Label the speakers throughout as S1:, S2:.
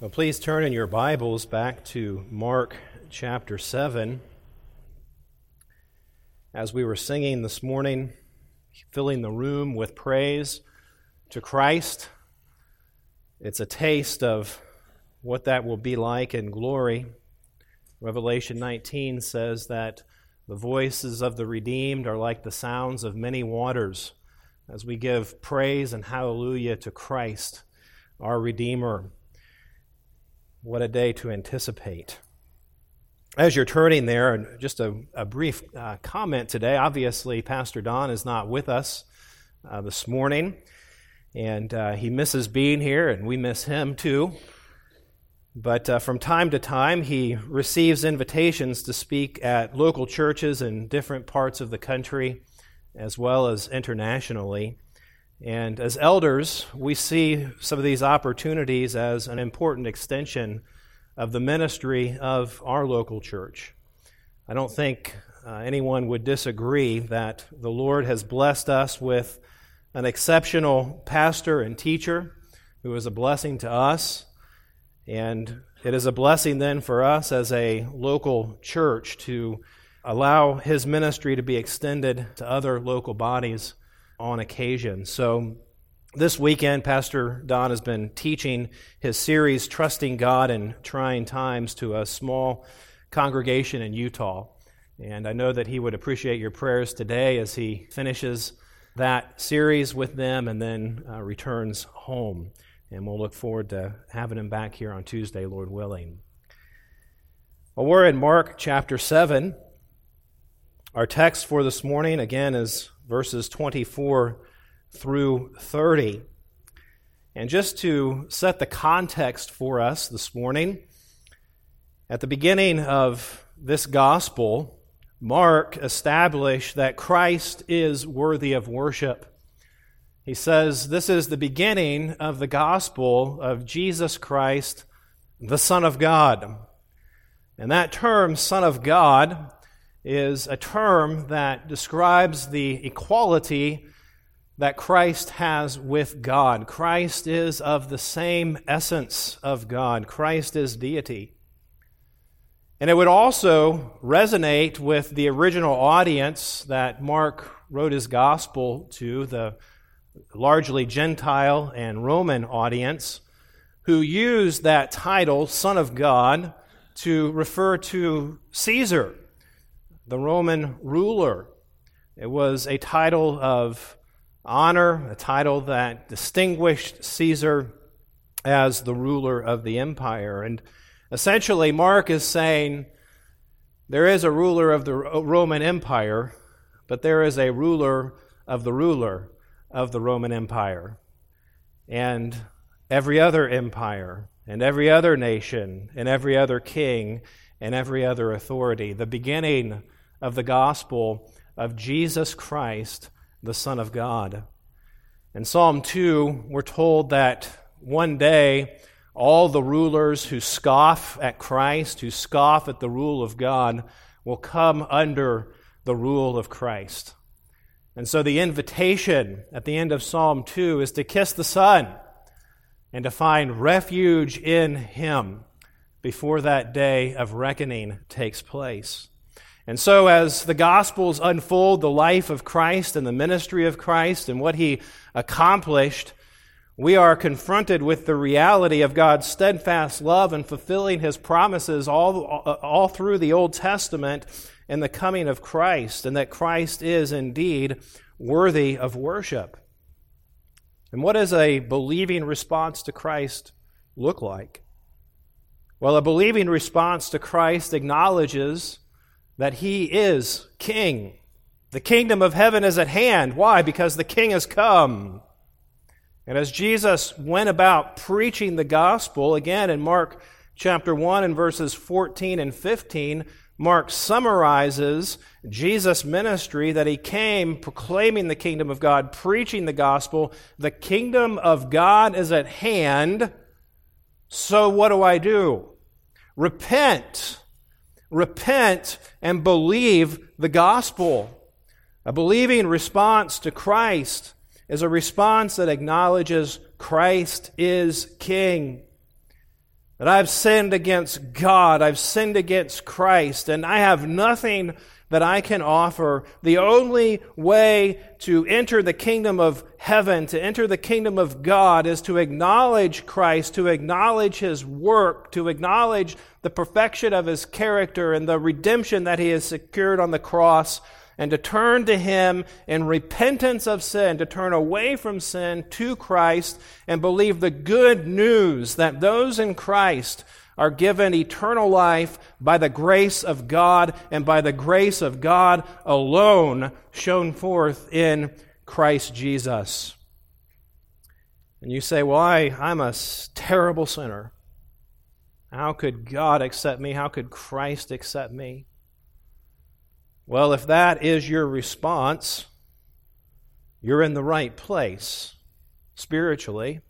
S1: Well, please turn in your Bibles back to Mark chapter 7. As we were singing this morning, filling the room with praise to Christ, it's a taste of what that will be like in glory. Revelation 19 says that the voices of the redeemed are like the sounds of many waters as we give praise and hallelujah to Christ, our Redeemer. What a day to anticipate. As you're turning there, just a, a brief uh, comment today. Obviously, Pastor Don is not with us uh, this morning, and uh, he misses being here, and we miss him too. But uh, from time to time, he receives invitations to speak at local churches in different parts of the country, as well as internationally. And as elders, we see some of these opportunities as an important extension of the ministry of our local church. I don't think uh, anyone would disagree that the Lord has blessed us with an exceptional pastor and teacher who is a blessing to us. And it is a blessing then for us as a local church to allow his ministry to be extended to other local bodies on occasion. So, this weekend, Pastor Don has been teaching his series, Trusting God in Trying Times, to a small congregation in Utah. And I know that he would appreciate your prayers today as he finishes that series with them and then uh, returns home. And we'll look forward to having him back here on Tuesday, Lord willing. Well, we're in Mark chapter 7. Our text for this morning, again, is verses 24 through 30. And just to set the context for us this morning, at the beginning of this gospel, Mark established that Christ is worthy of worship. He says this is the beginning of the gospel of Jesus Christ, the Son of God. And that term, Son of God, is a term that describes the equality that Christ has with God. Christ is of the same essence of God, Christ is deity. And it would also resonate with the original audience that Mark wrote his gospel to, the largely Gentile and Roman audience, who used that title, Son of God, to refer to Caesar, the Roman ruler. It was a title of honor, a title that distinguished Caesar as the ruler of the empire. And essentially, Mark is saying there is a ruler of the Roman Empire, but there is a ruler of the ruler of the Roman Empire. And every other empire, and every other nation, and every other king, and every other authority. The beginning of the gospel of Jesus Christ, the Son of God. In Psalm 2, we're told that one day all the rulers who scoff at Christ, who scoff at the rule of God, will come under the rule of Christ. And so the invitation at the end of Psalm 2 is to kiss the Son and to find refuge in Him before that day of reckoning takes place. And so, as the Gospels unfold the life of Christ and the ministry of Christ and what he accomplished, we are confronted with the reality of God's steadfast love and fulfilling his promises all, all through the Old Testament and the coming of Christ, and that Christ is indeed worthy of worship. And what does a believing response to Christ look like? Well, a believing response to Christ acknowledges that he is king. The kingdom of heaven is at hand. Why? Because the king has come. And as Jesus went about preaching the gospel, again in Mark chapter 1 and verses 14 and 15, Mark summarizes Jesus' ministry that he came proclaiming the kingdom of God, preaching the gospel. The kingdom of God is at hand. So what do I do? Repent repent and believe the gospel. A believing response to Christ is a response that acknowledges Christ is King. that I've sinned against God, I've sinned against Christ, and I have nothing that I can offer. The only way to enter the kingdom of heaven, to enter the kingdom of God, is to acknowledge Christ, to acknowledge His work, to acknowledge the perfection of His character and the redemption that He has secured on the cross, and to turn to Him in repentance of sin, to turn away from sin to Christ and believe the good news that those in Christ are given eternal life by the grace of God and by the grace of God alone shown forth in Christ Jesus. And you say, Well, I, I'm a terrible sinner. How could God accept me? How could Christ accept me? Well, if that is your response, you're in the right place spiritually.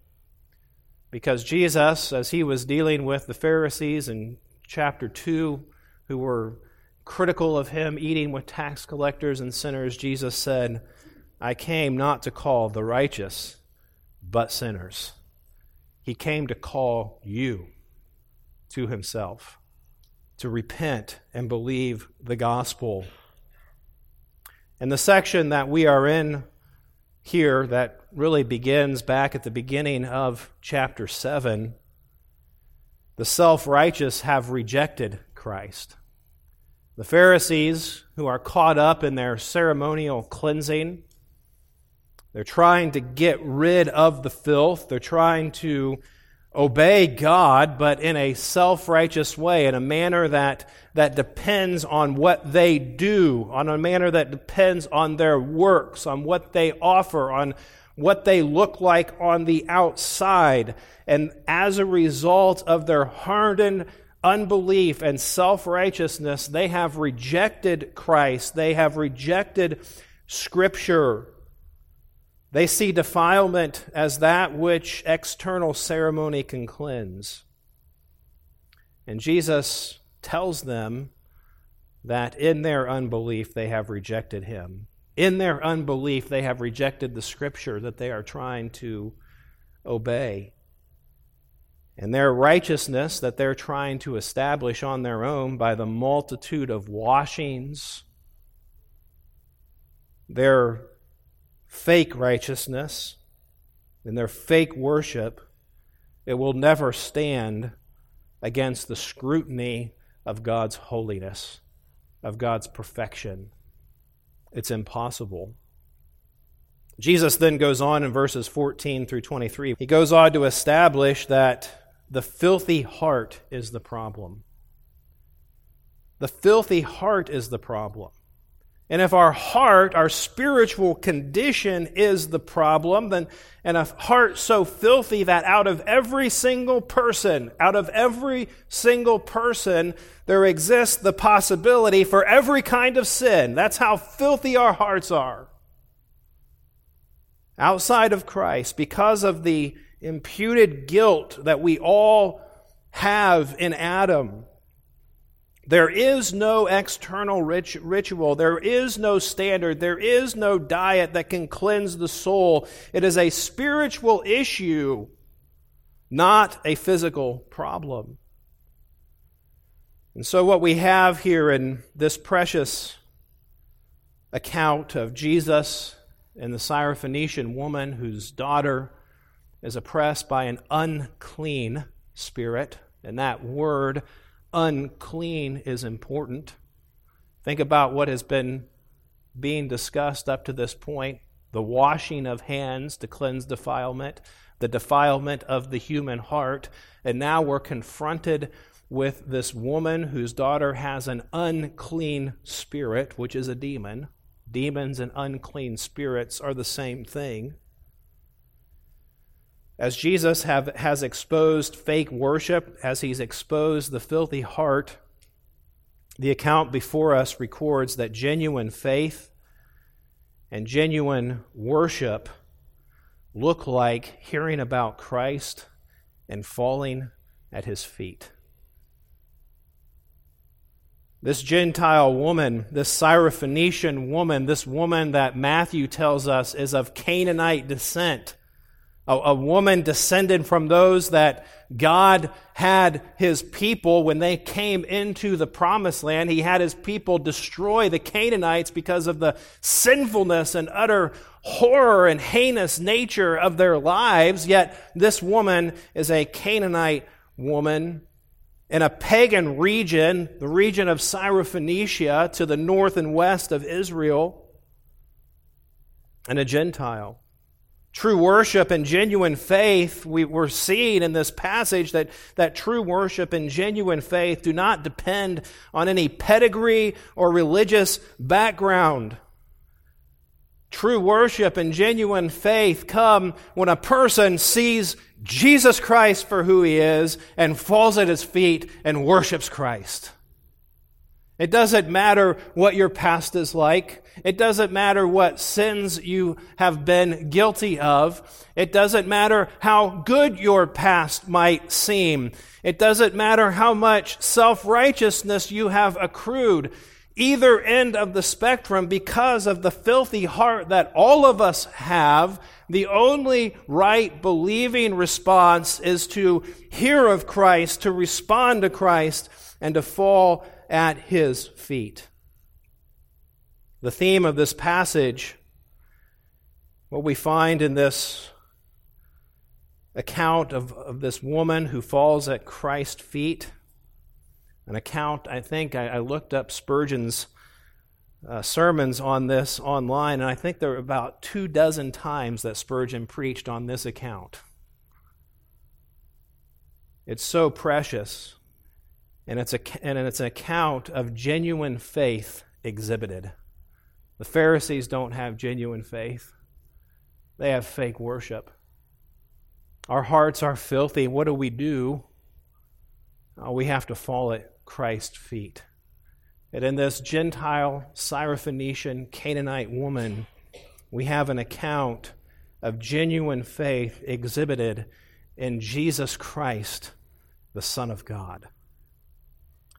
S1: Because Jesus, as he was dealing with the Pharisees in chapter 2, who were critical of him eating with tax collectors and sinners, Jesus said, I came not to call the righteous, but sinners. He came to call you to himself, to repent and believe the gospel. And the section that we are in here that really begins back at the beginning of chapter 7. The self righteous have rejected Christ. The Pharisees, who are caught up in their ceremonial cleansing, they're trying to get rid of the filth. They're trying to obey God, but in a self righteous way, in a manner that, that depends on what they do, on a manner that depends on their works, on what they offer, on what they look like on the outside. And as a result of their hardened unbelief and self righteousness, they have rejected Christ, they have rejected Scripture. They see defilement as that which external ceremony can cleanse. And Jesus tells them that in their unbelief they have rejected him. In their unbelief, they have rejected the scripture that they are trying to obey. And their righteousness that they're trying to establish on their own by the multitude of washings, their fake righteousness and their fake worship, it will never stand against the scrutiny of God's holiness, of God's perfection. It's impossible. Jesus then goes on in verses 14 through 23. He goes on to establish that the filthy heart is the problem. The filthy heart is the problem. And if our heart, our spiritual condition is the problem, then, and a heart so filthy that out of every single person, out of every single person, there exists the possibility for every kind of sin. That's how filthy our hearts are. Outside of Christ, because of the imputed guilt that we all have in Adam, there is no external rit- ritual. There is no standard. There is no diet that can cleanse the soul. It is a spiritual issue, not a physical problem. And so, what we have here in this precious account of Jesus and the Syrophoenician woman whose daughter is oppressed by an unclean spirit, and that word unclean is important. Think about what has been being discussed up to this point the washing of hands to cleanse defilement, the defilement of the human heart. And now we're confronted with this woman whose daughter has an unclean spirit, which is a demon. Demons and unclean spirits are the same thing. As Jesus have, has exposed fake worship, as he's exposed the filthy heart, the account before us records that genuine faith and genuine worship look like hearing about Christ and falling at his feet. This Gentile woman, this Syrophoenician woman, this woman that Matthew tells us is of Canaanite descent, a, a woman descended from those that God had his people when they came into the promised land. He had his people destroy the Canaanites because of the sinfulness and utter horror and heinous nature of their lives. Yet this woman is a Canaanite woman in a pagan region, the region of Syrophoenicia to the north and west of Israel, and a Gentile. True worship and genuine faith, we, we're seeing in this passage that, that true worship and genuine faith do not depend on any pedigree or religious background. True worship and genuine faith come when a person sees Jesus Christ for who he is and falls at his feet and worships Christ. It doesn't matter what your past is like. It doesn't matter what sins you have been guilty of. It doesn't matter how good your past might seem. It doesn't matter how much self righteousness you have accrued. Either end of the spectrum, because of the filthy heart that all of us have, the only right believing response is to hear of Christ, to respond to Christ, and to fall at his feet. The theme of this passage, what we find in this account of, of this woman who falls at Christ's feet, an account, I think, I, I looked up Spurgeon's uh, sermons on this online, and I think there were about two dozen times that Spurgeon preached on this account. It's so precious, and it's, a, and it's an account of genuine faith exhibited. The Pharisees don't have genuine faith, they have fake worship. Our hearts are filthy. What do we do? Oh, we have to fall at Christ's feet. And in this Gentile, Syrophoenician, Canaanite woman, we have an account of genuine faith exhibited in Jesus Christ, the Son of God.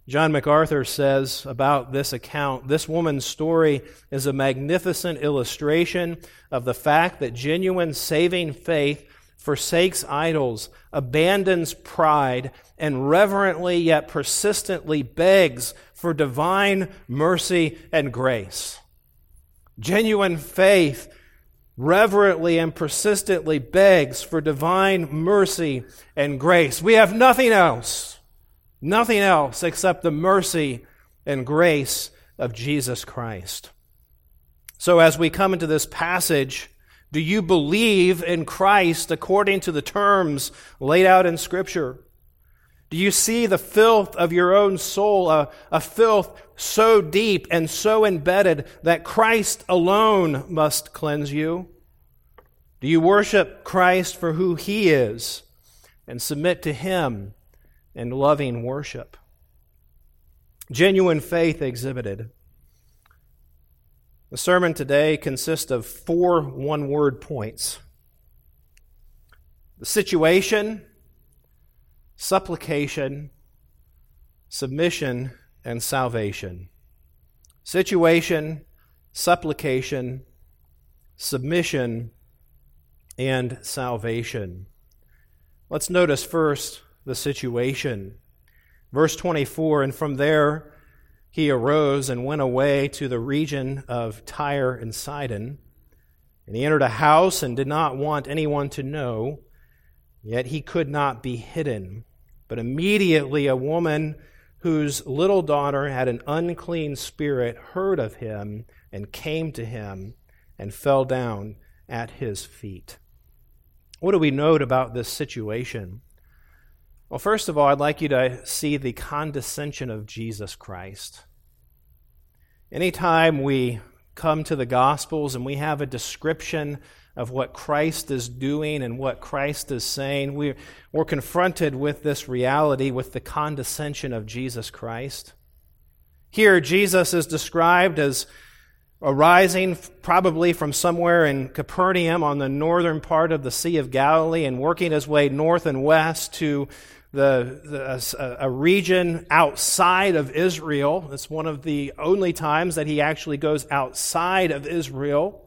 S1: John MacArthur says about this account this woman's story is a magnificent illustration of the fact that genuine saving faith forsakes idols, abandons pride, and reverently yet persistently begs for divine mercy and grace. Genuine faith reverently and persistently begs for divine mercy and grace. We have nothing else, nothing else except the mercy and grace of Jesus Christ. So, as we come into this passage, do you believe in Christ according to the terms laid out in Scripture? Do you see the filth of your own soul, a, a filth so deep and so embedded that Christ alone must cleanse you? Do you worship Christ for who he is and submit to him in loving worship? Genuine faith exhibited. The sermon today consists of four one word points the situation, supplication, submission, and salvation. Situation, supplication, submission, and salvation. Let's notice first the situation. Verse 24, and from there he arose and went away to the region of Tyre and Sidon. And he entered a house and did not want anyone to know, yet he could not be hidden. But immediately a woman whose little daughter had an unclean spirit heard of him and came to him and fell down at his feet. What do we note about this situation? Well, first of all, I'd like you to see the condescension of Jesus Christ. Anytime we come to the Gospels and we have a description of what Christ is doing and what Christ is saying, we, we're confronted with this reality, with the condescension of Jesus Christ. Here, Jesus is described as arising probably from somewhere in Capernaum on the northern part of the Sea of Galilee and working his way north and west to the, the, a, a region outside of Israel. It's one of the only times that he actually goes outside of Israel.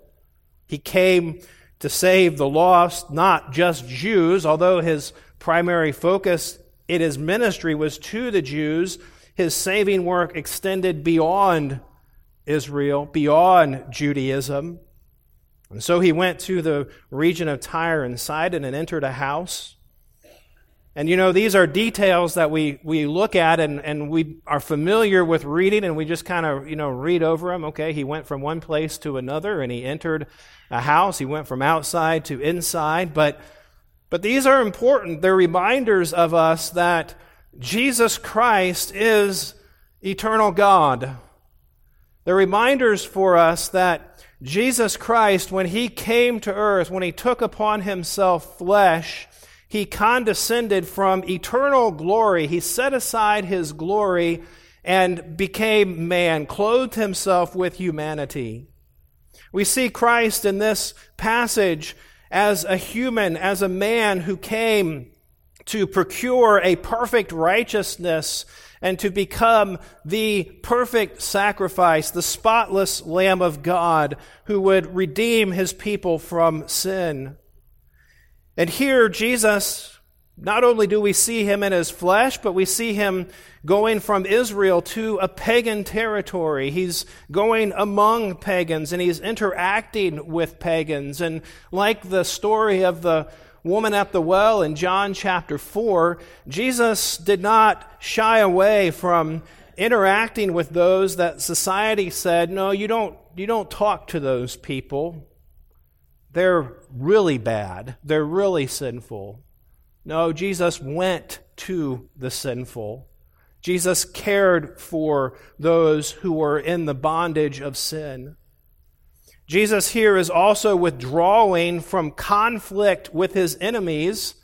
S1: He came to save the lost, not just Jews, although his primary focus in his ministry was to the Jews, his saving work extended beyond Israel, beyond Judaism. And so he went to the region of Tyre and Sidon and entered a house. And you know, these are details that we, we look at and, and we are familiar with reading and we just kind of, you know, read over them. Okay, he went from one place to another and he entered a house. He went from outside to inside. But, but these are important. They're reminders of us that Jesus Christ is eternal God. They're reminders for us that Jesus Christ, when he came to earth, when he took upon himself flesh, he condescended from eternal glory. He set aside his glory and became man, clothed himself with humanity. We see Christ in this passage as a human, as a man who came to procure a perfect righteousness and to become the perfect sacrifice, the spotless Lamb of God who would redeem his people from sin. And here, Jesus, not only do we see him in his flesh, but we see him going from Israel to a pagan territory. He's going among pagans and he's interacting with pagans. And like the story of the woman at the well in John chapter 4, Jesus did not shy away from interacting with those that society said, no, you don't, you don't talk to those people. They're really bad. They're really sinful. No, Jesus went to the sinful. Jesus cared for those who were in the bondage of sin. Jesus here is also withdrawing from conflict with his enemies,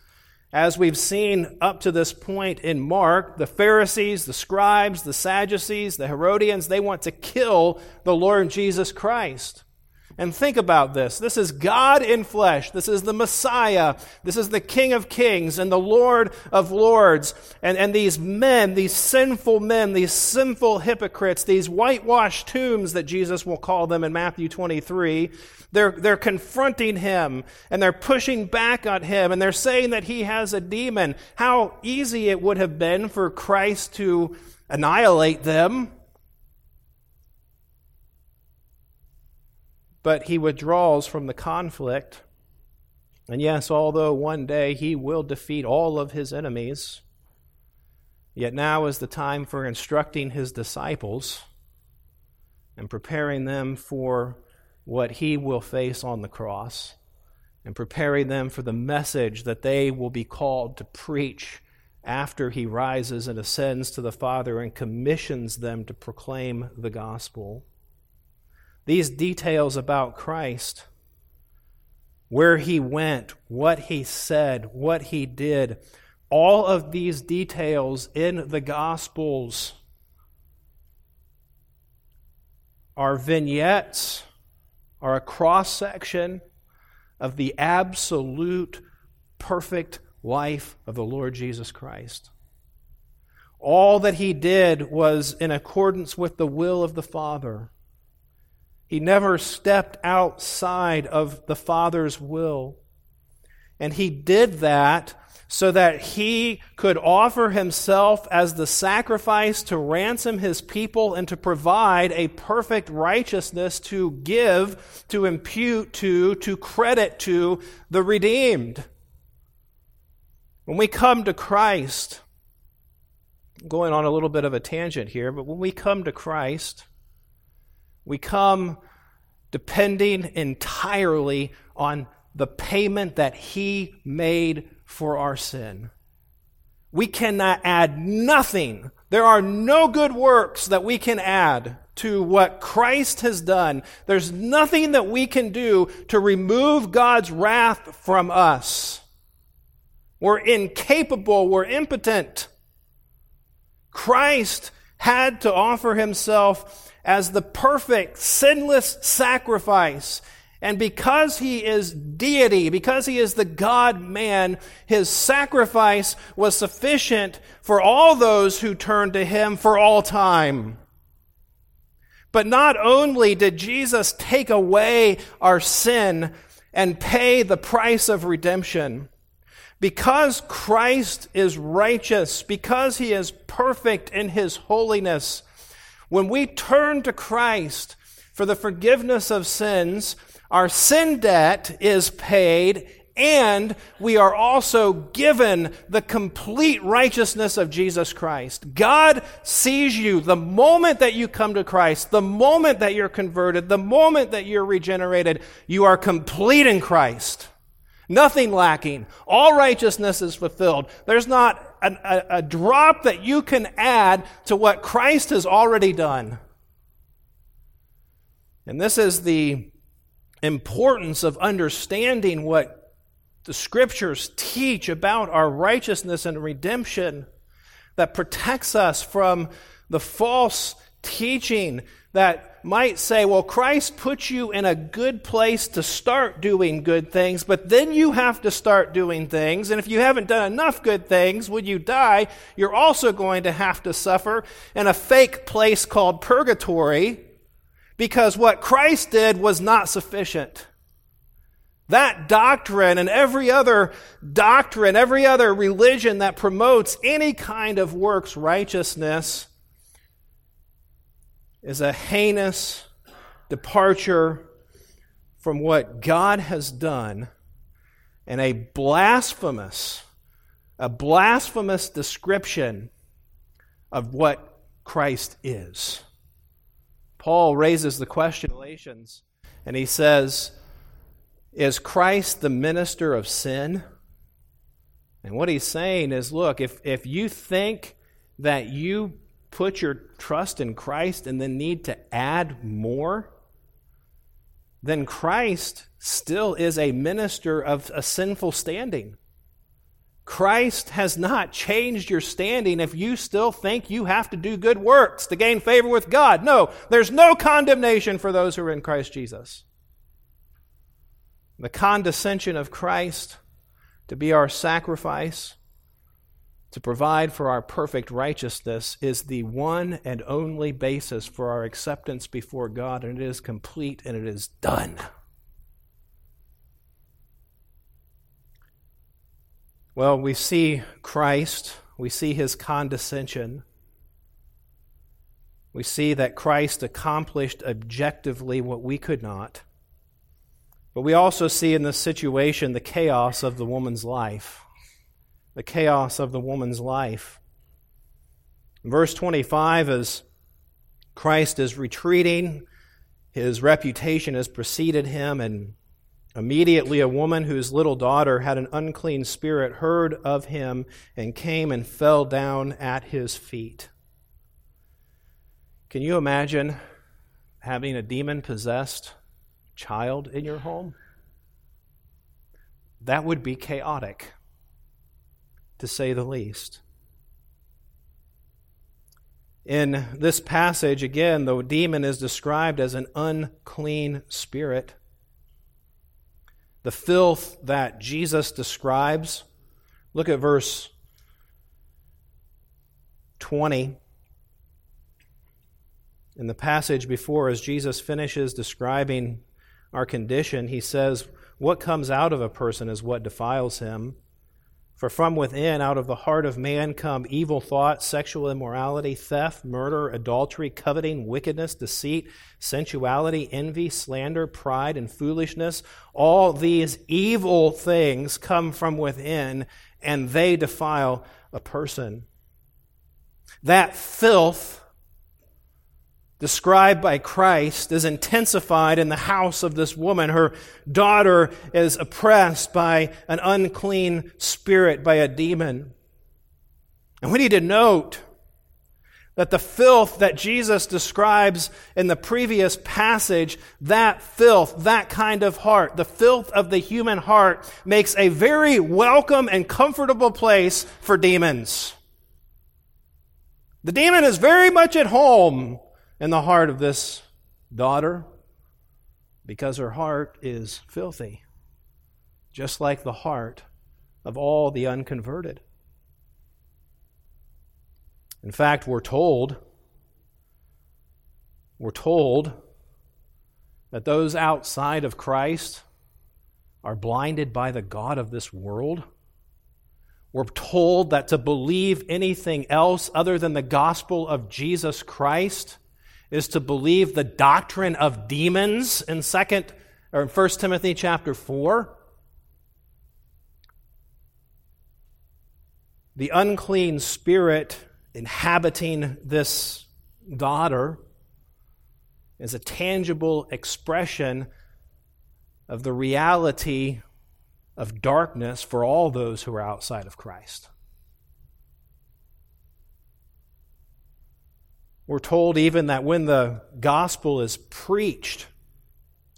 S1: as we've seen up to this point in Mark. The Pharisees, the scribes, the Sadducees, the Herodians, they want to kill the Lord Jesus Christ. And think about this. This is God in flesh. This is the Messiah. This is the King of Kings and the Lord of Lords. And, and these men, these sinful men, these sinful hypocrites, these whitewashed tombs that Jesus will call them in Matthew 23, they're, they're confronting him and they're pushing back on him and they're saying that he has a demon. How easy it would have been for Christ to annihilate them but he withdraws from the conflict. And yes, although one day he will defeat all of his enemies, yet now is the time for instructing his disciples and preparing them for what he will face on the cross and preparing them for the message that they will be called to preach after he rises and ascends to the Father and commissions them to proclaim the gospel. These details about Christ, where he went, what he said, what he did, all of these details in the Gospels are vignettes, are a cross section of the absolute perfect life of the Lord Jesus Christ. All that he did was in accordance with the will of the Father. He never stepped outside of the Father's will. And he did that so that he could offer himself as the sacrifice to ransom his people and to provide a perfect righteousness to give, to impute to, to credit to the redeemed. When we come to Christ, going on a little bit of a tangent here, but when we come to Christ, we come depending entirely on the payment that He made for our sin. We cannot add nothing. There are no good works that we can add to what Christ has done. There's nothing that we can do to remove God's wrath from us. We're incapable, we're impotent. Christ had to offer himself as the perfect, sinless sacrifice. And because he is deity, because he is the God man, his sacrifice was sufficient for all those who turn to him for all time. But not only did Jesus take away our sin, and pay the price of redemption. Because Christ is righteous, because he is perfect in his holiness, when we turn to Christ for the forgiveness of sins, our sin debt is paid and we are also given the complete righteousness of Jesus Christ. God sees you the moment that you come to Christ, the moment that you're converted, the moment that you're regenerated, you are complete in Christ. Nothing lacking. All righteousness is fulfilled. There's not a, a, a drop that you can add to what Christ has already done. And this is the importance of understanding what the scriptures teach about our righteousness and redemption that protects us from the false teaching that might say, well, Christ put you in a good place to start doing good things, but then you have to start doing things. And if you haven't done enough good things, when you die, you're also going to have to suffer in a fake place called purgatory because what Christ did was not sufficient. That doctrine and every other doctrine, every other religion that promotes any kind of works righteousness is a heinous departure from what God has done and a blasphemous, a blasphemous description of what Christ is. Paul raises the question, in Galatians, and he says, is Christ the minister of sin? And what he's saying is look, if, if you think that you put your trust in Christ and then need to add more, then Christ still is a minister of a sinful standing. Christ has not changed your standing if you still think you have to do good works to gain favor with God. No, there's no condemnation for those who are in Christ Jesus. The condescension of Christ to be our sacrifice, to provide for our perfect righteousness, is the one and only basis for our acceptance before God, and it is complete and it is done. Well, we see Christ, we see his condescension. We see that Christ accomplished objectively what we could not. But we also see in this situation the chaos of the woman's life. The chaos of the woman's life. verse 25, as Christ is retreating, his reputation has preceded him, and immediately a woman whose little daughter had an unclean spirit heard of him and came and fell down at his feet. Can you imagine having a demon possessed child in your home, that would be chaotic, to say the least. In this passage, again, the demon is described as an unclean spirit. The filth that Jesus describes, look at verse 20 in the passage before, as Jesus finishes describing our condition, he says, What comes out of a person is what defiles him. For from within, out of the heart of man, come evil thoughts, sexual immorality, theft, murder, adultery, coveting, wickedness, deceit, sensuality, envy, slander, pride, and foolishness. All these evil things come from within, and they defile a person. That filth described by Christ is intensified in the house of this woman. Her daughter is oppressed by an unclean spirit, by a demon. And we need to note that the filth that Jesus describes in the previous passage, that filth, that kind of heart, the filth of the human heart, makes a very welcome and comfortable place for demons. The demon is very much at home in the heart of this daughter because her heart is filthy, just like the heart of all the unconverted. In fact, we're told, we're told that those outside of Christ are blinded by the God of this world. We're told that to believe anything else other than the gospel of Jesus Christ is to believe the doctrine of demons in second or in 1 Timothy chapter 4. The unclean spirit inhabiting this daughter is a tangible expression of the reality of darkness for all those who are outside of Christ. We're told even that when the gospel is preached,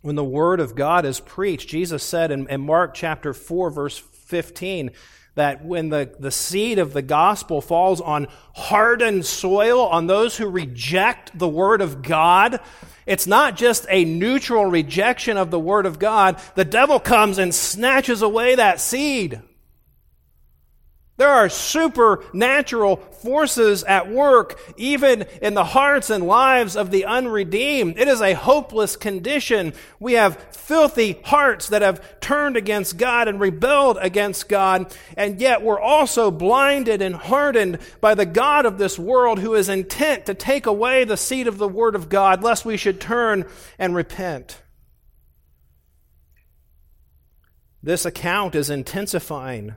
S1: when the word of God is preached, Jesus said in, in, Mark chapter 4, verse 15, that when the, the seed of the gospel falls on hardened soil, on those who reject the word of God, it's not just a neutral rejection of the Word of God. The devil comes and snatches away that seed. There are supernatural forces at work even in the hearts and lives of the unredeemed. It is a hopeless condition. We have filthy hearts that have turned against God and rebelled against God, and yet we're also blinded and hardened by the God of this world who is intent to take away the seed of the Word of God, lest we should turn and repent. This account is intensifying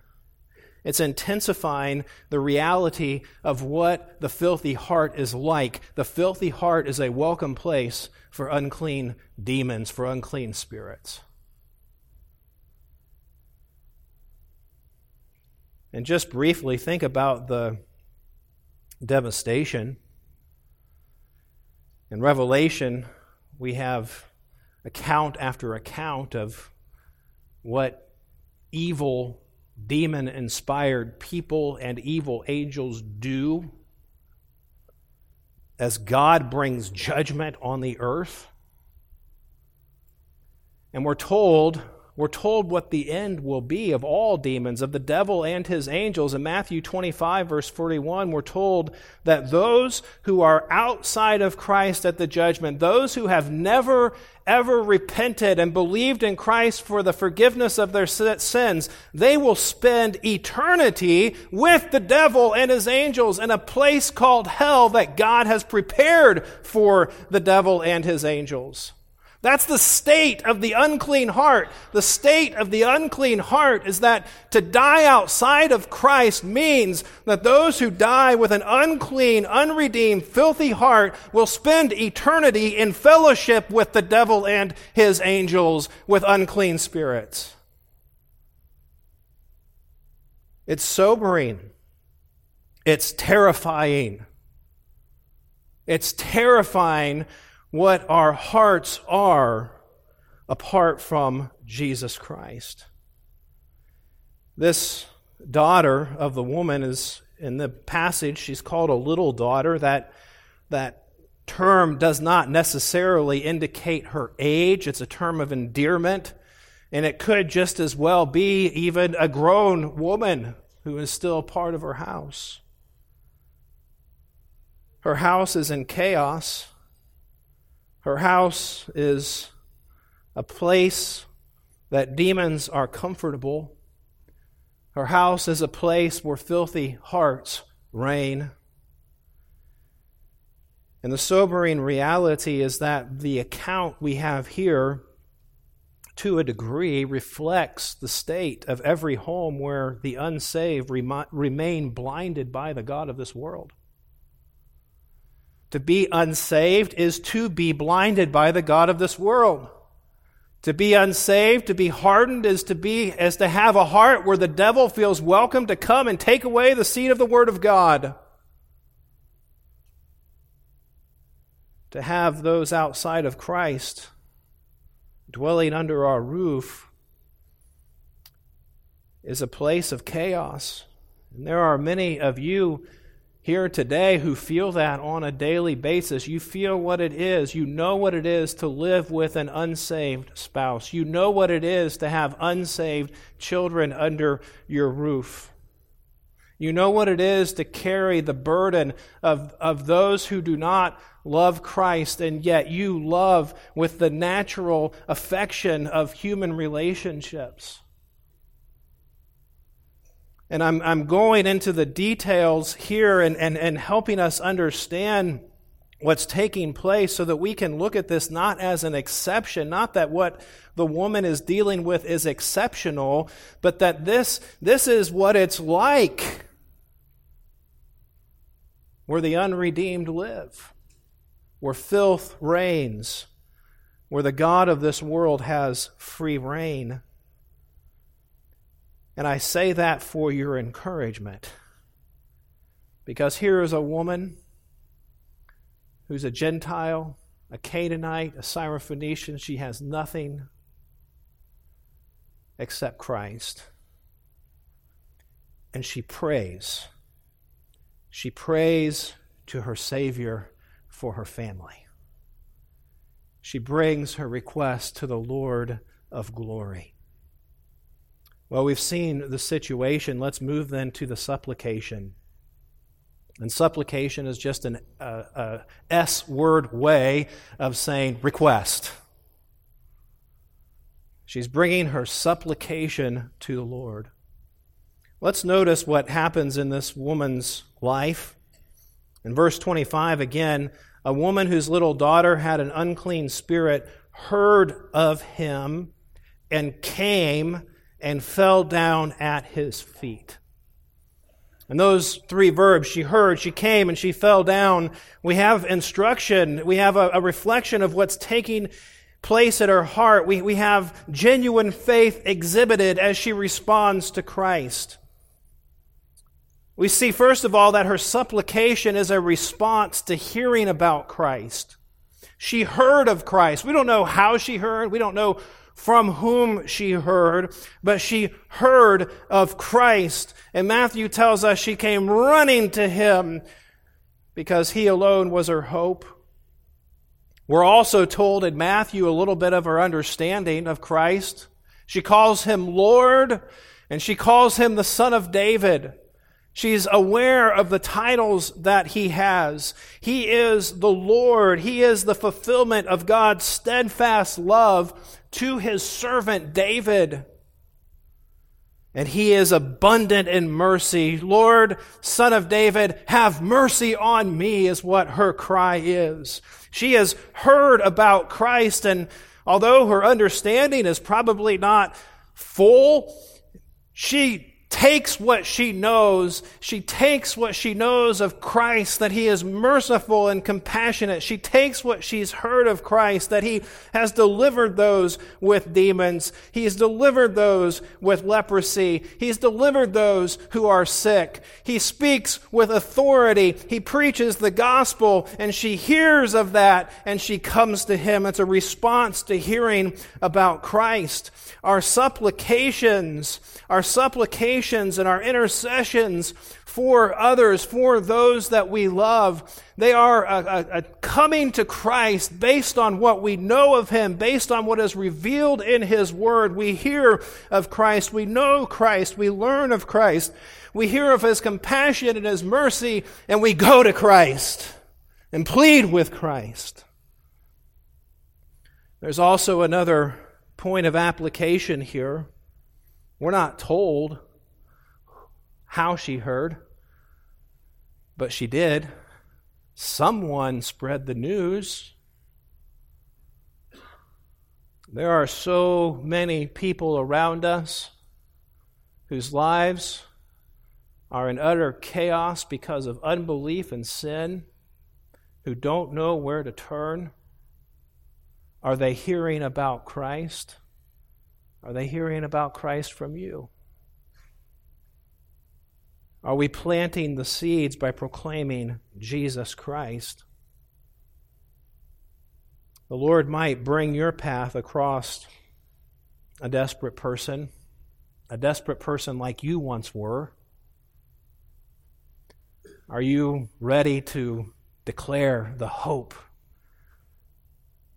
S1: it's intensifying the reality of what the filthy heart is like. The filthy heart is a welcome place for unclean demons, for unclean spirits. And just briefly, think about the devastation. In Revelation, we have account after account of what evil demon inspired people and evil angels do as God brings judgment on the earth. And we're told we're told what the end will be of all demons, of the devil and his angels. In Matthew 25, verse 41, we're told that those who are outside of Christ at the judgment, those who have never, ever repented and believed in Christ for the forgiveness of their sins, they will spend eternity with the devil and his angels in a place called hell that God has prepared for the devil and his angels. That's the state of the unclean heart. The state of the unclean heart is that to die outside of Christ means that those who die with an unclean, unredeemed, filthy heart will spend eternity in fellowship with the devil and his angels with unclean spirits. It's sobering. It's terrifying. It's terrifying what our hearts are apart from Jesus Christ. This daughter of the woman is in the passage, she's called a little daughter. That, that term does not necessarily indicate her age, it's a term of endearment. And it could just as well be even a grown woman who is still part of her house. Her house is in chaos. Her house is a place that demons are comfortable. Her house is a place where filthy hearts reign. And the sobering reality is that the account we have here, to a degree, reflects the state of every home where the unsaved remain blinded by the God of this world. To be unsaved is to be blinded by the God of this world. To be unsaved, to be hardened, is to be as to have a heart where the devil feels welcome to come and take away the seed of the Word of God. To have those outside of Christ dwelling under our roof is a place of chaos. And there are many of you here today who feel that on a daily basis. You feel what it is. You know what it is to live with an unsaved spouse. You know what it is to have unsaved children under your roof. You know what it is to carry the burden of, of those who do not love Christ, and yet you love with the natural affection of human relationships. And I'm, I'm going into the details here and, and, and helping us understand what's taking place so that we can look at this not as an exception, not that what the woman is dealing with is exceptional, but that this, this is what it's like where the unredeemed live, where filth reigns, where the God of this world has free reign. And I say that for your encouragement. Because here is a woman who's a Gentile, a Canaanite, a Syrophoenician. She has nothing except Christ. And she prays. She prays to her Savior for her family. She brings her request to the Lord of glory. Well, we've seen the situation. Let's move then to the supplication. And supplication is just an uh, uh, S word way of saying request. She's bringing her supplication to the Lord. Let's notice what happens in this woman's life. In verse 25, again, a woman whose little daughter had an unclean spirit heard of him and came and fell down at his feet. And those three verbs, she heard, she came, and she fell down, we have instruction, we have a, a reflection of what's taking place at her heart. We, we have genuine faith exhibited as she responds to Christ. We see, first of all, that her supplication is a response to hearing about Christ. She heard of Christ. We don't know how she heard. We don't know from whom she heard, but she heard of Christ. And Matthew tells us she came running to him because he alone was her hope. We're also told in Matthew a little bit of her understanding of Christ. She calls him Lord, and she calls him the Son of David. She's aware of the titles that he has. He is the Lord. He is the fulfillment of God's steadfast love to his servant David. And he is abundant in mercy. Lord, son of David, have mercy on me, is what her cry is. She has heard about Christ, and although her understanding is probably not full, she takes what she knows. She takes what she knows of Christ, that he is merciful and compassionate. She takes what she's heard of Christ, that he has delivered those with demons. He has delivered those with leprosy. He's delivered those who are sick. He speaks with authority. He preaches the gospel, and she hears of that, and she comes to him. It's a response to hearing about Christ. Our supplications, our supplications and our intercessions for others, for those that we love, they are a, a, a coming to Christ based on what we know of Him, based on what is revealed in His Word. We hear of Christ, we know Christ, we learn of Christ, we hear of His compassion and His mercy, and we go to Christ and plead with Christ. There's also another point of application here. We're not told how she heard, but she did. Someone spread the news. There are so many people around us whose lives are in utter chaos because of unbelief and sin, who don't know where to turn. Are they hearing about Christ? Are they hearing about Christ from you? Are we planting the seeds by proclaiming Jesus Christ? The Lord might bring your path across a desperate person, a desperate person like you once were. Are you ready to declare the hope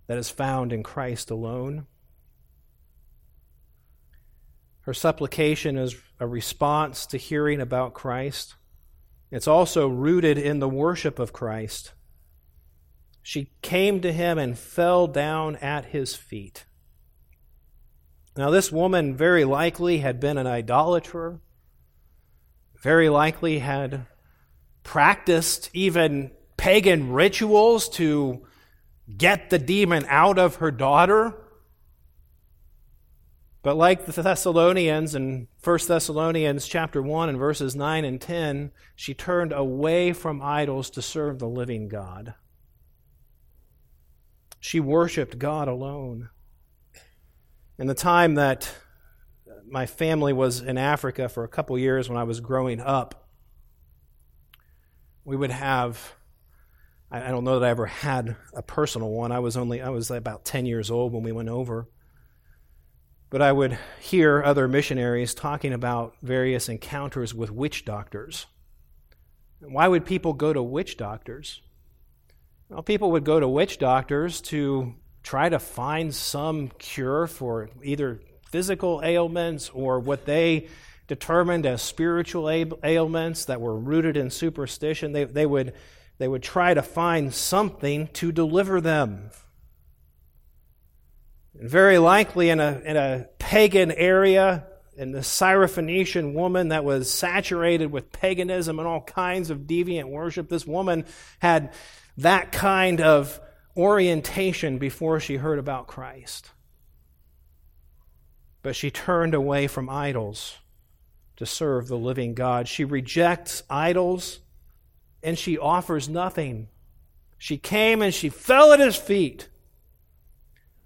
S1: that is found in Christ alone? Her supplication is a response to hearing about Christ. It's also rooted in the worship of Christ. She came to him and fell down at his feet. Now, this woman very likely had been an idolater, very likely had practiced even pagan rituals to get the demon out of her daughter. But like the Thessalonians in 1 Thessalonians chapter 1 and verses 9 and 10, she turned away from idols to serve the living God. She worshiped God alone. In the time that my family was in Africa for a couple years when I was growing up, we would have I don't know that I ever had a personal one. I was only I was about 10 years old when we went over. But I would hear other missionaries talking about various encounters with witch doctors. Why would people go to witch doctors? Well, people would go to witch doctors to try to find some cure for either physical ailments or what they determined as spiritual ailments that were rooted in superstition. They, they, would, they would try to find something to deliver them. Very likely in a, in a pagan area, in the Syrophoenician woman that was saturated with paganism and all kinds of deviant worship, this woman had that kind of orientation before she heard about Christ. But she turned away from idols to serve the living God. She rejects idols and she offers nothing. She came and she fell at his feet.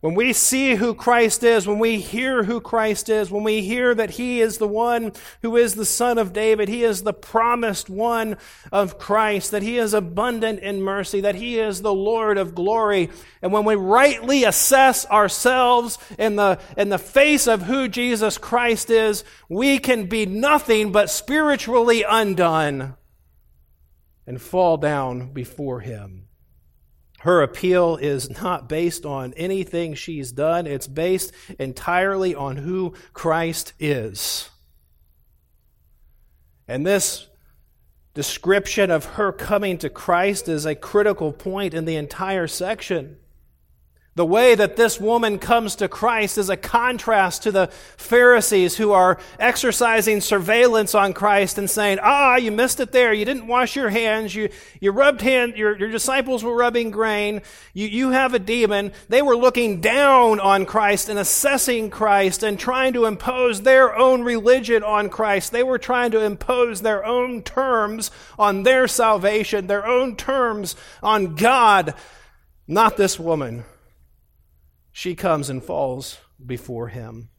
S1: When we see who Christ is, when we hear who Christ is, when we hear that He is the one who is the Son of David, He is the promised one of Christ, that He is abundant in mercy, that He is the Lord of glory, and when we rightly assess ourselves in the, in the face of who Jesus Christ is, we can be nothing but spiritually undone and fall down before Him. Her appeal is not based on anything she's done, it's based entirely on who Christ is. And this description of her coming to Christ is a critical point in the entire section. The way that this woman comes to Christ is a contrast to the Pharisees who are exercising surveillance on Christ and saying, Ah, you missed it there. You didn't wash your hands. You, you rubbed hand, your, your disciples were rubbing grain. You, you have a demon. They were looking down on Christ and assessing Christ and trying to impose their own religion on Christ. They were trying to impose their own terms on their salvation, their own terms on God, not this woman she comes and falls before him.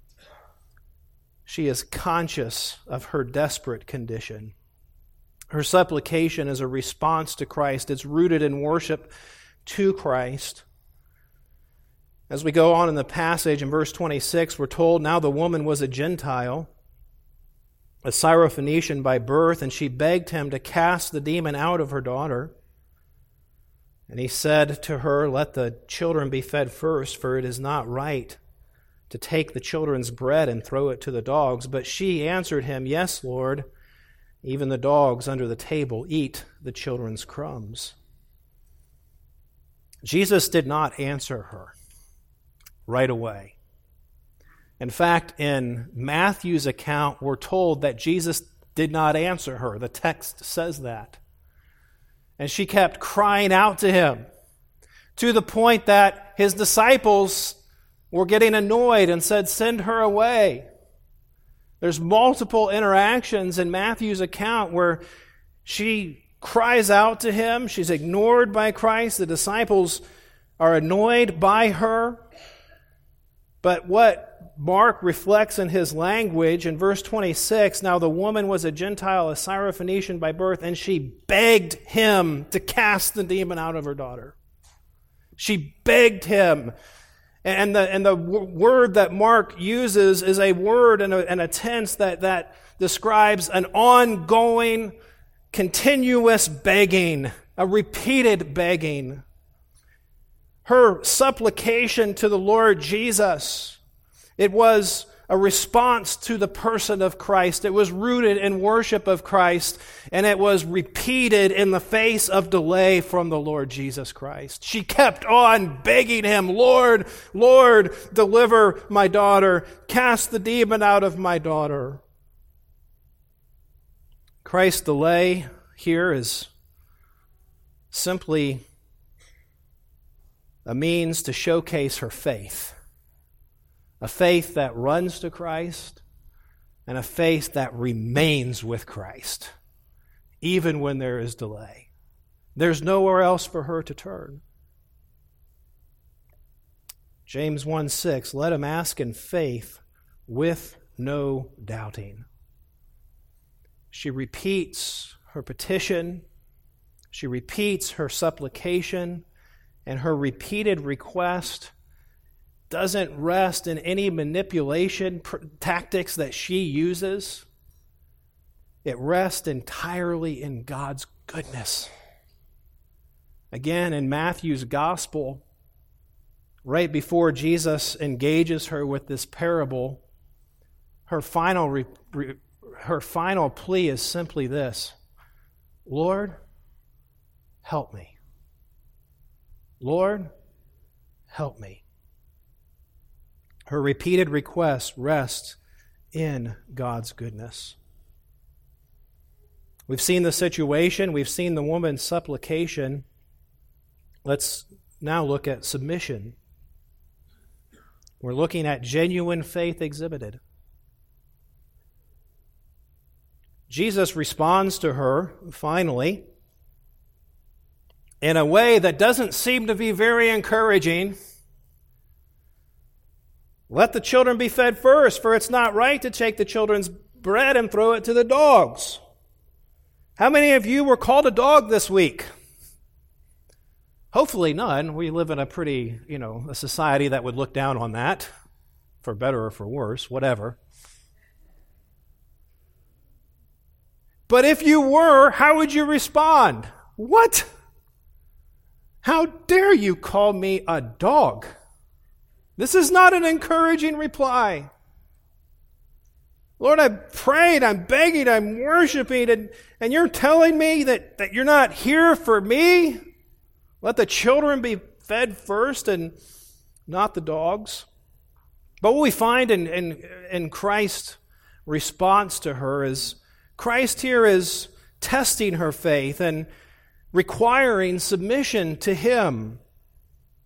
S1: She is conscious of her desperate condition. Her supplication is a response to Christ. It's rooted in worship to Christ. As we go on in the passage in verse 26, we're told now the woman was a Gentile, a Syrophoenician by birth, and she begged him to cast the demon out of her daughter. And he said to her, Let the children be fed first, for it is not right to take the children's bread and throw it to the dogs. But she answered him, Yes, Lord, even the dogs under the table eat the children's crumbs. Jesus did not answer her right away. In fact, in Matthew's account, we're told that Jesus did not answer her. The text says that. And she kept crying out to him to the point that his disciples were getting annoyed and said, Send her away. There's multiple interactions in Matthew's account where she cries out to him. She's ignored by Christ. The disciples are annoyed by her. But what Mark reflects in his language in verse 26 Now the woman was a Gentile, a Syrophoenician by birth, and she begged him to cast the demon out of her daughter. She begged him. And the, and the word that Mark uses is a word and a, and a tense that, that describes an ongoing, continuous begging, a repeated begging. Her supplication to the Lord Jesus it was a response to the person of Christ. It was rooted in worship of Christ, and it was repeated in the face of delay from the Lord Jesus Christ. She kept on begging him, Lord, Lord, deliver my daughter, cast the demon out of my daughter. Christ's delay here is simply a means to showcase her faith. A faith that runs to Christ and a faith that remains with Christ, even when there is delay. There's nowhere else for her to turn. James 1 6, let him ask in faith with no doubting. She repeats her petition, she repeats her supplication, and her repeated request doesn't rest in any manipulation pr- tactics that she uses. It rests entirely in God's goodness. Again, in Matthew's gospel, right before Jesus engages her with this parable, her final, re- re- her final plea is simply this Lord, help me. Lord, help me. Her repeated request rests in God's goodness. We've seen the situation, we've seen the woman's supplication. Let's now look at submission. We're looking at genuine faith exhibited. Jesus responds to her, finally, in a way that doesn't seem to be very encouraging. Let the children be fed first, for it's not right to take the children's bread and throw it to the dogs. How many of you were called a dog this week? Hopefully none. We live in a pretty, you know, a society that would look down on that, for better or for worse, whatever. But if you were, how would you respond? What? How dare you call me a dog? This is not an encouraging reply. Lord, I prayed, I'm begging, I'm worshiping, and, and you're telling me that, that you're not here for me? Let the children be fed first and not the dogs. But what we find in, in, in Christ's response to her is Christ here is testing her faith and requiring submission to Him.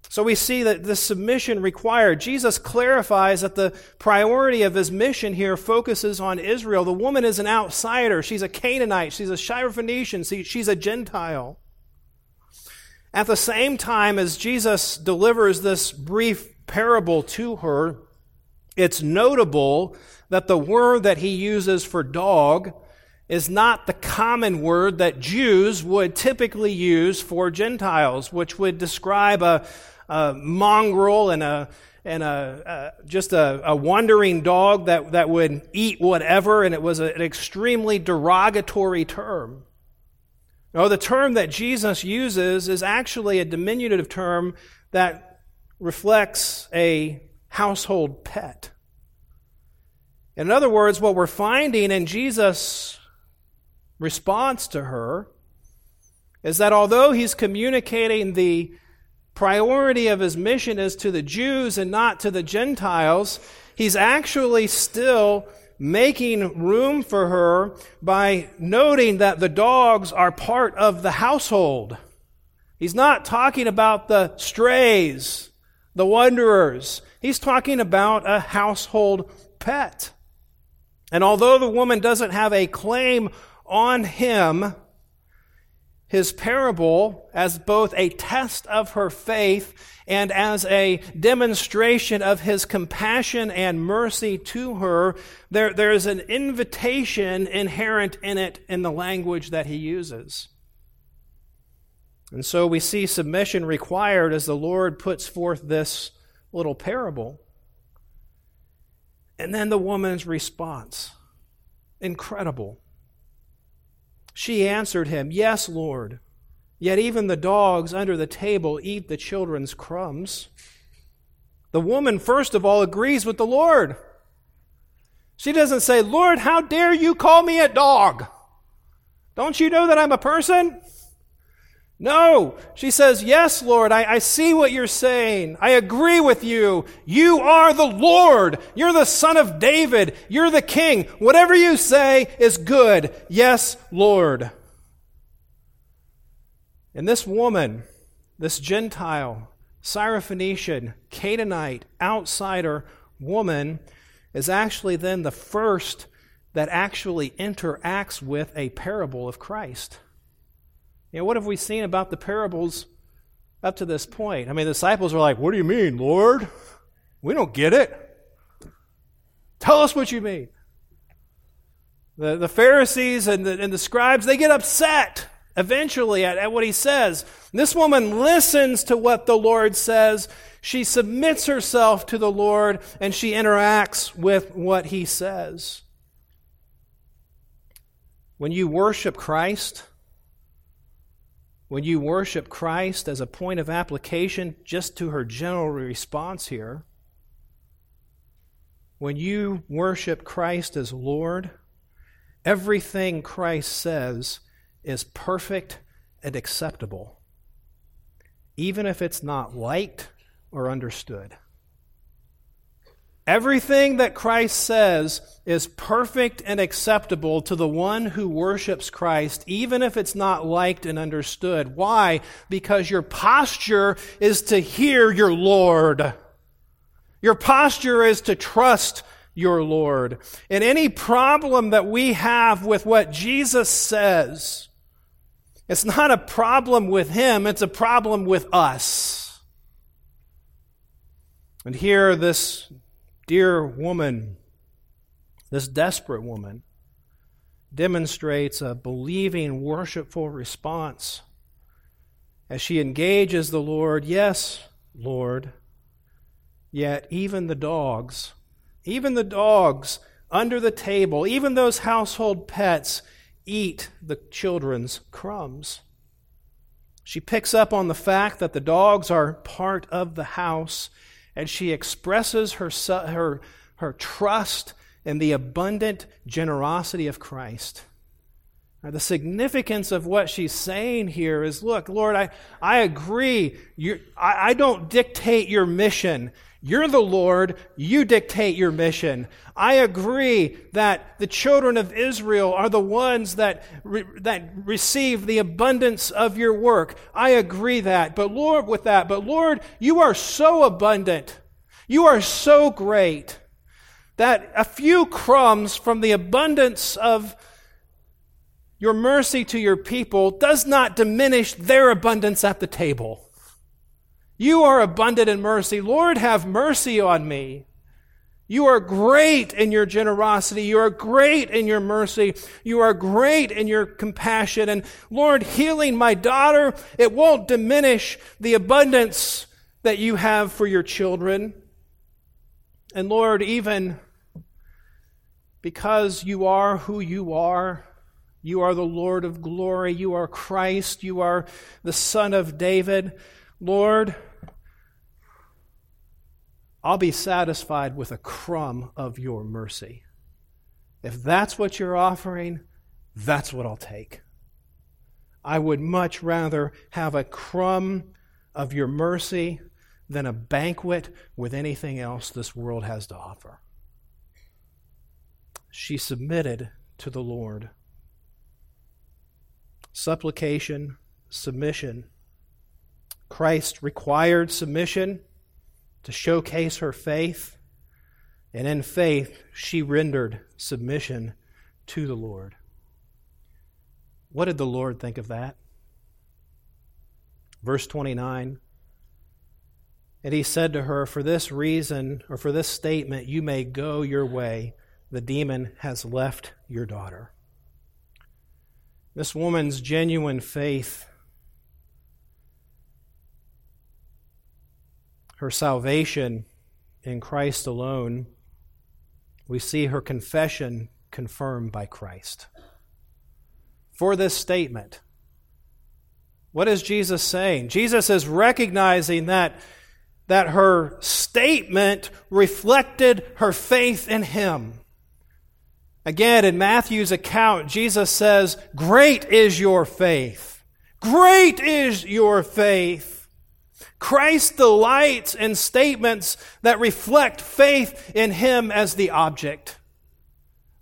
S1: So we see that this submission required. Jesus clarifies that the priority of his mission here focuses on Israel. The woman is an outsider. She's a Canaanite. She's a Syrophoenician. She's a Gentile. At the same time as Jesus delivers this brief parable to her, it's notable that the word that he uses for dog is not the common word that Jews would typically use for Gentiles, which would describe a, a mongrel and a and a, just a, a, wandering dog that, that would eat whatever, and it was a, an extremely derogatory term. No, the term that Jesus uses is actually a diminutive term that reflects a household pet. In other words, what we're finding in Jesus' response to her is that although he's communicating the priority of his mission is to the Jews and not to the Gentiles, he's actually still making room for her by noting that the dogs are part of the household. He's not talking about the strays, the wanderers. He's talking about a household pet. And although the woman doesn't have a claim on him his parable as both a test of her faith and as a demonstration of his compassion and mercy to her, there, there is an invitation inherent in it in the language that he uses. And so we see submission required as the Lord puts forth this little parable. And then the woman's response incredible. She answered him, Yes, Lord. Yet even the dogs under the table eat the children's crumbs. The woman, first of all, agrees with the Lord. She doesn't say, Lord, how dare you call me a dog? Don't you know that I'm a person? No. She says, Yes, Lord, I, I, see what you're saying. I agree with you. You are the Lord. You're the son of David. You're the king. Whatever you say is good. Yes, Lord. And this woman, this Gentile, Syrophoenician, Canaanite, outsider woman, is actually then the first that actually interacts with a parable of Christ. You know, what have we seen about the parables up to this point? I mean, the disciples are like, What do you mean, Lord? We don't get it. Tell us what you mean. The, the Pharisees and the, and the scribes, they get upset eventually at, at what he says. This woman listens to what the Lord says. She submits herself to the Lord and she interacts with what he says. When you worship Christ, when you worship Christ as a point of application just to her general response here, when you worship Christ as Lord, everything Christ says is perfect and acceptable, even if it's not liked or understood. Everything that Christ says is perfect and acceptable to the one who worships Christ, even if it's not liked and understood. Why? Because your posture is to hear your Lord. Your posture is to trust your Lord. And any problem that we have with what Jesus says, it's not a problem with him, it's a problem with us. And here, this dear woman, this desperate woman, demonstrates a believing, worshipful response as she engages the Lord. Yes, Lord. Yet, even the dogs, even the dogs under the table, even those household pets, eat the children's crumbs. She picks up on the fact that the dogs are part of the house, and she expresses her, her, her trust in the abundant generosity of Christ. Now, the significance of what she's saying here is look, Lord, I, I agree. I, I don't dictate your mission. You're the Lord. You dictate your mission. I agree that the children of Israel are the ones that, re- that receive the abundance of your work. I agree that. But Lord, with that, but Lord, you are so abundant. You are so great that a few crumbs from the abundance of your mercy to your people does not diminish their abundance at the table. You are abundant in mercy. Lord, have mercy on me. You are great in your generosity. You are great in your mercy. You are great in your compassion. And Lord, healing my daughter, it won't diminish the abundance that you have for your children. And Lord, even because you are who you are, you are the Lord of glory, you are Christ, you are the Son of David. Lord, I'll be satisfied with a crumb of your mercy. If that's what you're offering, that's what I'll take. I would much rather have a crumb of your mercy than a banquet with anything else this world has to offer. She submitted to the Lord. Supplication, submission. Christ required submission to showcase her faith. And in faith, she rendered submission to the Lord. What did the Lord think of that? Verse 29 And he said to her, For this reason, or for this statement, you may go your way. The demon has left your daughter. This woman's genuine faith her salvation in Christ alone, we see her confession confirmed by Christ. For this statement, what is Jesus saying? Jesus is recognizing that, that her statement reflected her faith in Him. Again, in Matthew's account, Jesus says, Great is your faith. Great is your faith. Christ delights in statements that reflect faith in Him as the object.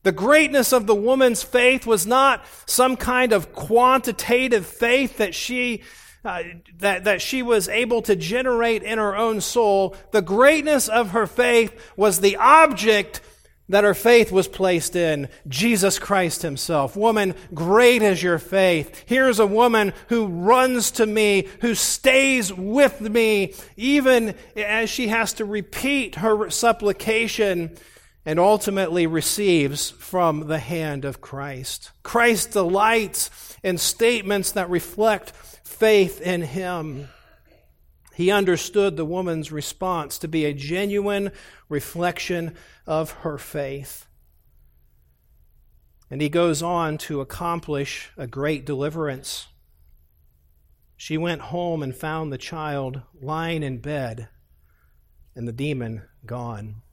S1: The greatness of the woman's faith was not some kind of quantitative faith that she uh, that, that she was able to generate in her own soul. The greatness of her faith was the object that her faith was placed in Jesus Christ Himself. Woman, great is your faith. Here's a woman who runs to me, who stays with me, even as she has to repeat her supplication and ultimately receives from the hand of Christ. Christ delights in statements that reflect faith in Him. He understood the woman's response to be a genuine reflection of her faith. And he goes on to accomplish a great deliverance. She went home and found the child lying in bed and the demon gone.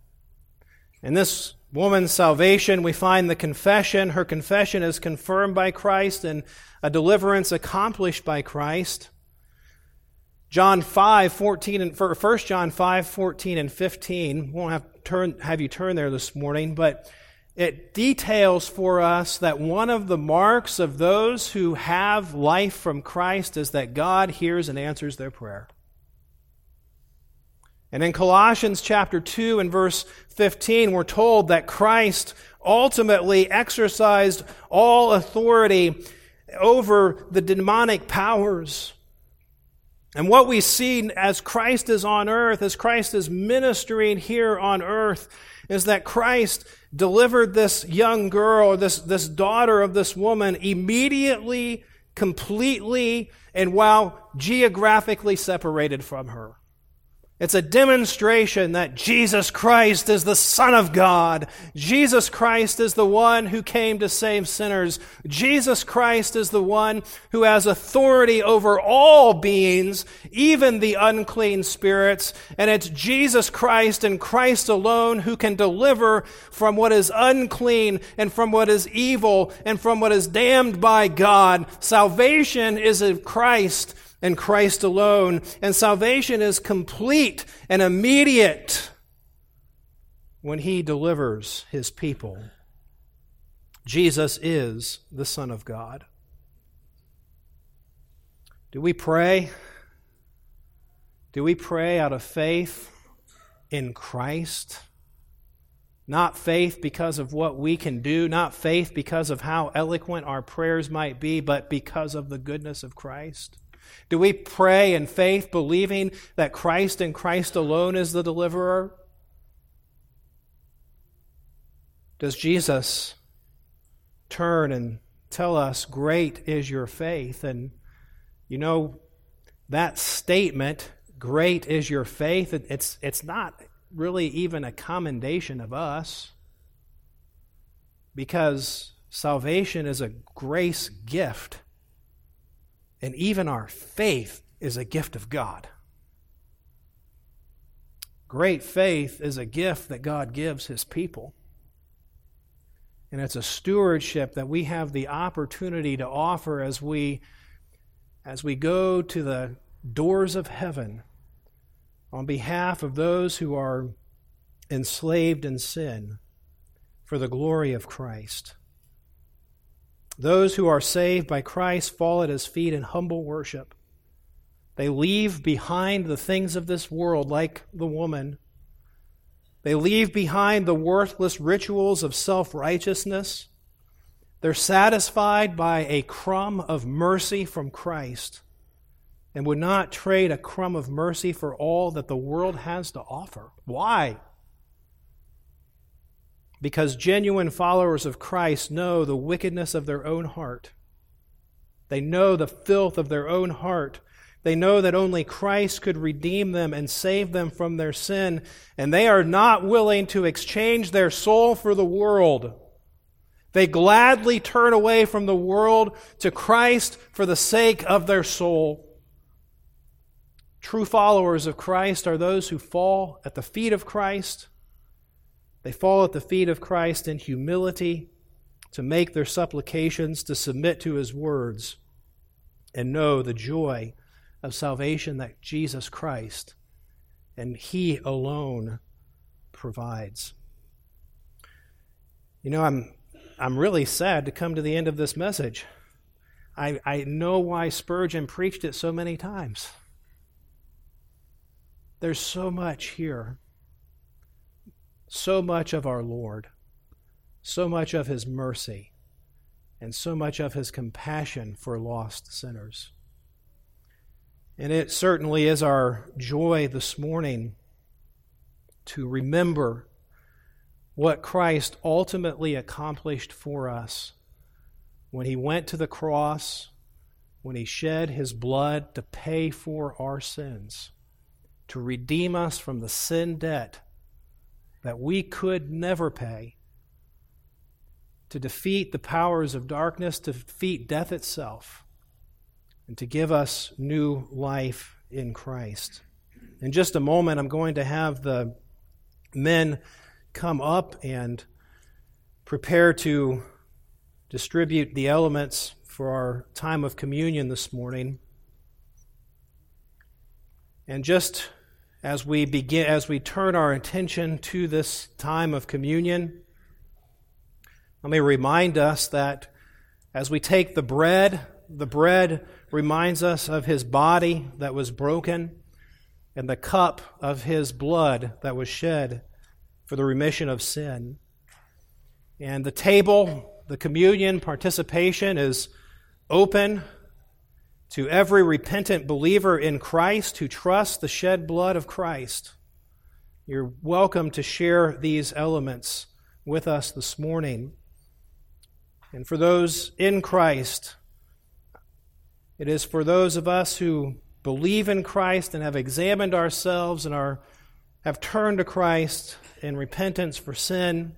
S1: In this woman's salvation, we find the confession. Her confession is confirmed by Christ and a deliverance accomplished by Christ. John 5, 14 and 1 John 5, 14 and 15. Won't have turn have you turn there this morning, but it details for us that one of the marks of those who have life from Christ is that God hears and answers their prayer. And in Colossians chapter 2 and verse 15, we're told that Christ ultimately exercised all authority over the demonic powers. And what we see as Christ is on earth, as Christ is ministering here on earth, is that Christ delivered this young girl, this, this daughter of this woman, immediately, completely, and while geographically separated from her. It's a demonstration that Jesus Christ is the Son of God. Jesus Christ is the one who came to save sinners. Jesus Christ is the one who has authority over all beings, even the unclean spirits. And it's Jesus Christ and Christ alone who can deliver from what is unclean and from what is evil and from what is damned by God. Salvation is of Christ and Christ alone. And salvation is complete and immediate when He delivers His people. Jesus is the Son of God. Do we pray? Do we pray out of faith in Christ? Not faith because of what we can do, not faith because of how eloquent our prayers might be, but because of the goodness of Christ? Do we pray in faith, believing that Christ and Christ alone is the deliverer? Does Jesus turn and tell us, Great is your faith? And you know, that statement, Great is your faith, it's, it's not really even a commendation of us because salvation is a grace gift and even our faith is a gift of God. Great faith is a gift that God gives his people. And it's a stewardship that we have the opportunity to offer as we as we go to the doors of heaven on behalf of those who are enslaved in sin for the glory of Christ. Those who are saved by Christ fall at his feet in humble worship. They leave behind the things of this world, like the woman. They leave behind the worthless rituals of self righteousness. They're satisfied by a crumb of mercy from Christ and would not trade a crumb of mercy for all that the world has to offer. Why? Because genuine followers of Christ know the wickedness of their own heart. They know the filth of their own heart. They know that only Christ could redeem them and save them from their sin, and they are not willing to exchange their soul for the world. They gladly turn away from the world to Christ for the sake of their soul. True followers of Christ are those who fall at the feet of Christ they fall at the feet of Christ in humility to make their supplications, to submit to his words, and know the joy of salvation that Jesus Christ and he alone provides. You know, I'm, I'm really sad to come to the end of this message. I, I know why Spurgeon preached it so many times. There's so much here, so much of our Lord, so much of his mercy, and so much of his compassion for lost sinners. And it certainly is our joy this morning to remember what Christ ultimately accomplished for us when he went to the cross, when he shed his blood to pay for our sins, to redeem us from the sin debt that we could never pay, to defeat the powers of darkness, to defeat death itself, and to give us new life in Christ. In just a moment, I'm going to have the men come up and prepare to distribute the elements for our time of communion this morning. And just as we begin as we turn our attention to this time of communion, let me remind us that as we take the bread, the bread reminds us of his body that was broken and the cup of his blood that was shed for the remission of sin. And the table, the communion participation is open to every repentant believer in Christ who trusts the shed blood of Christ. You're welcome to share these elements with us this morning. And for those in Christ, it is for those of us who believe in Christ and have examined ourselves and are, have turned to Christ in repentance for sin,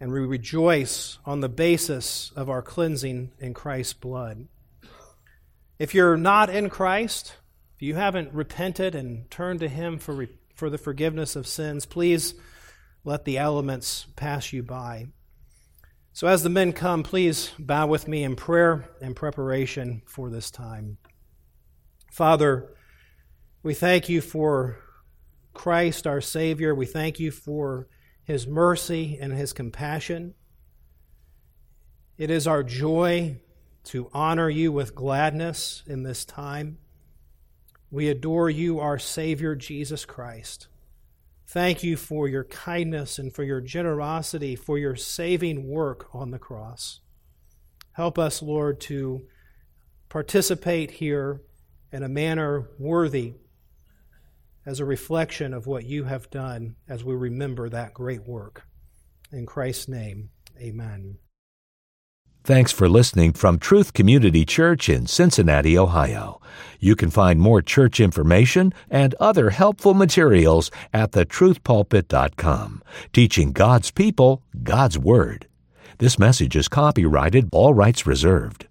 S1: and we rejoice on the basis of our cleansing in Christ's blood. If you're not in Christ, if you haven't repented and turned to Him for, re- for the forgiveness of sins, please let the elements pass you by. So, as the men come, please bow with me in prayer and preparation for this time. Father, we thank you for Christ, our Savior. We thank you for his mercy and his compassion. It is our joy to honor you with gladness in this time. We adore you, our Savior, Jesus Christ. Thank you for your kindness and for your generosity, for your saving work on the cross. Help us, Lord, to participate here in a manner worthy as a reflection of what you have done as we remember that great work. In Christ's name, amen.
S2: Thanks for listening from Truth Community Church in Cincinnati, Ohio. You can find more church information and other helpful materials at thetruthpulpit.com, teaching God's people God's Word. This message is copyrighted, all rights reserved.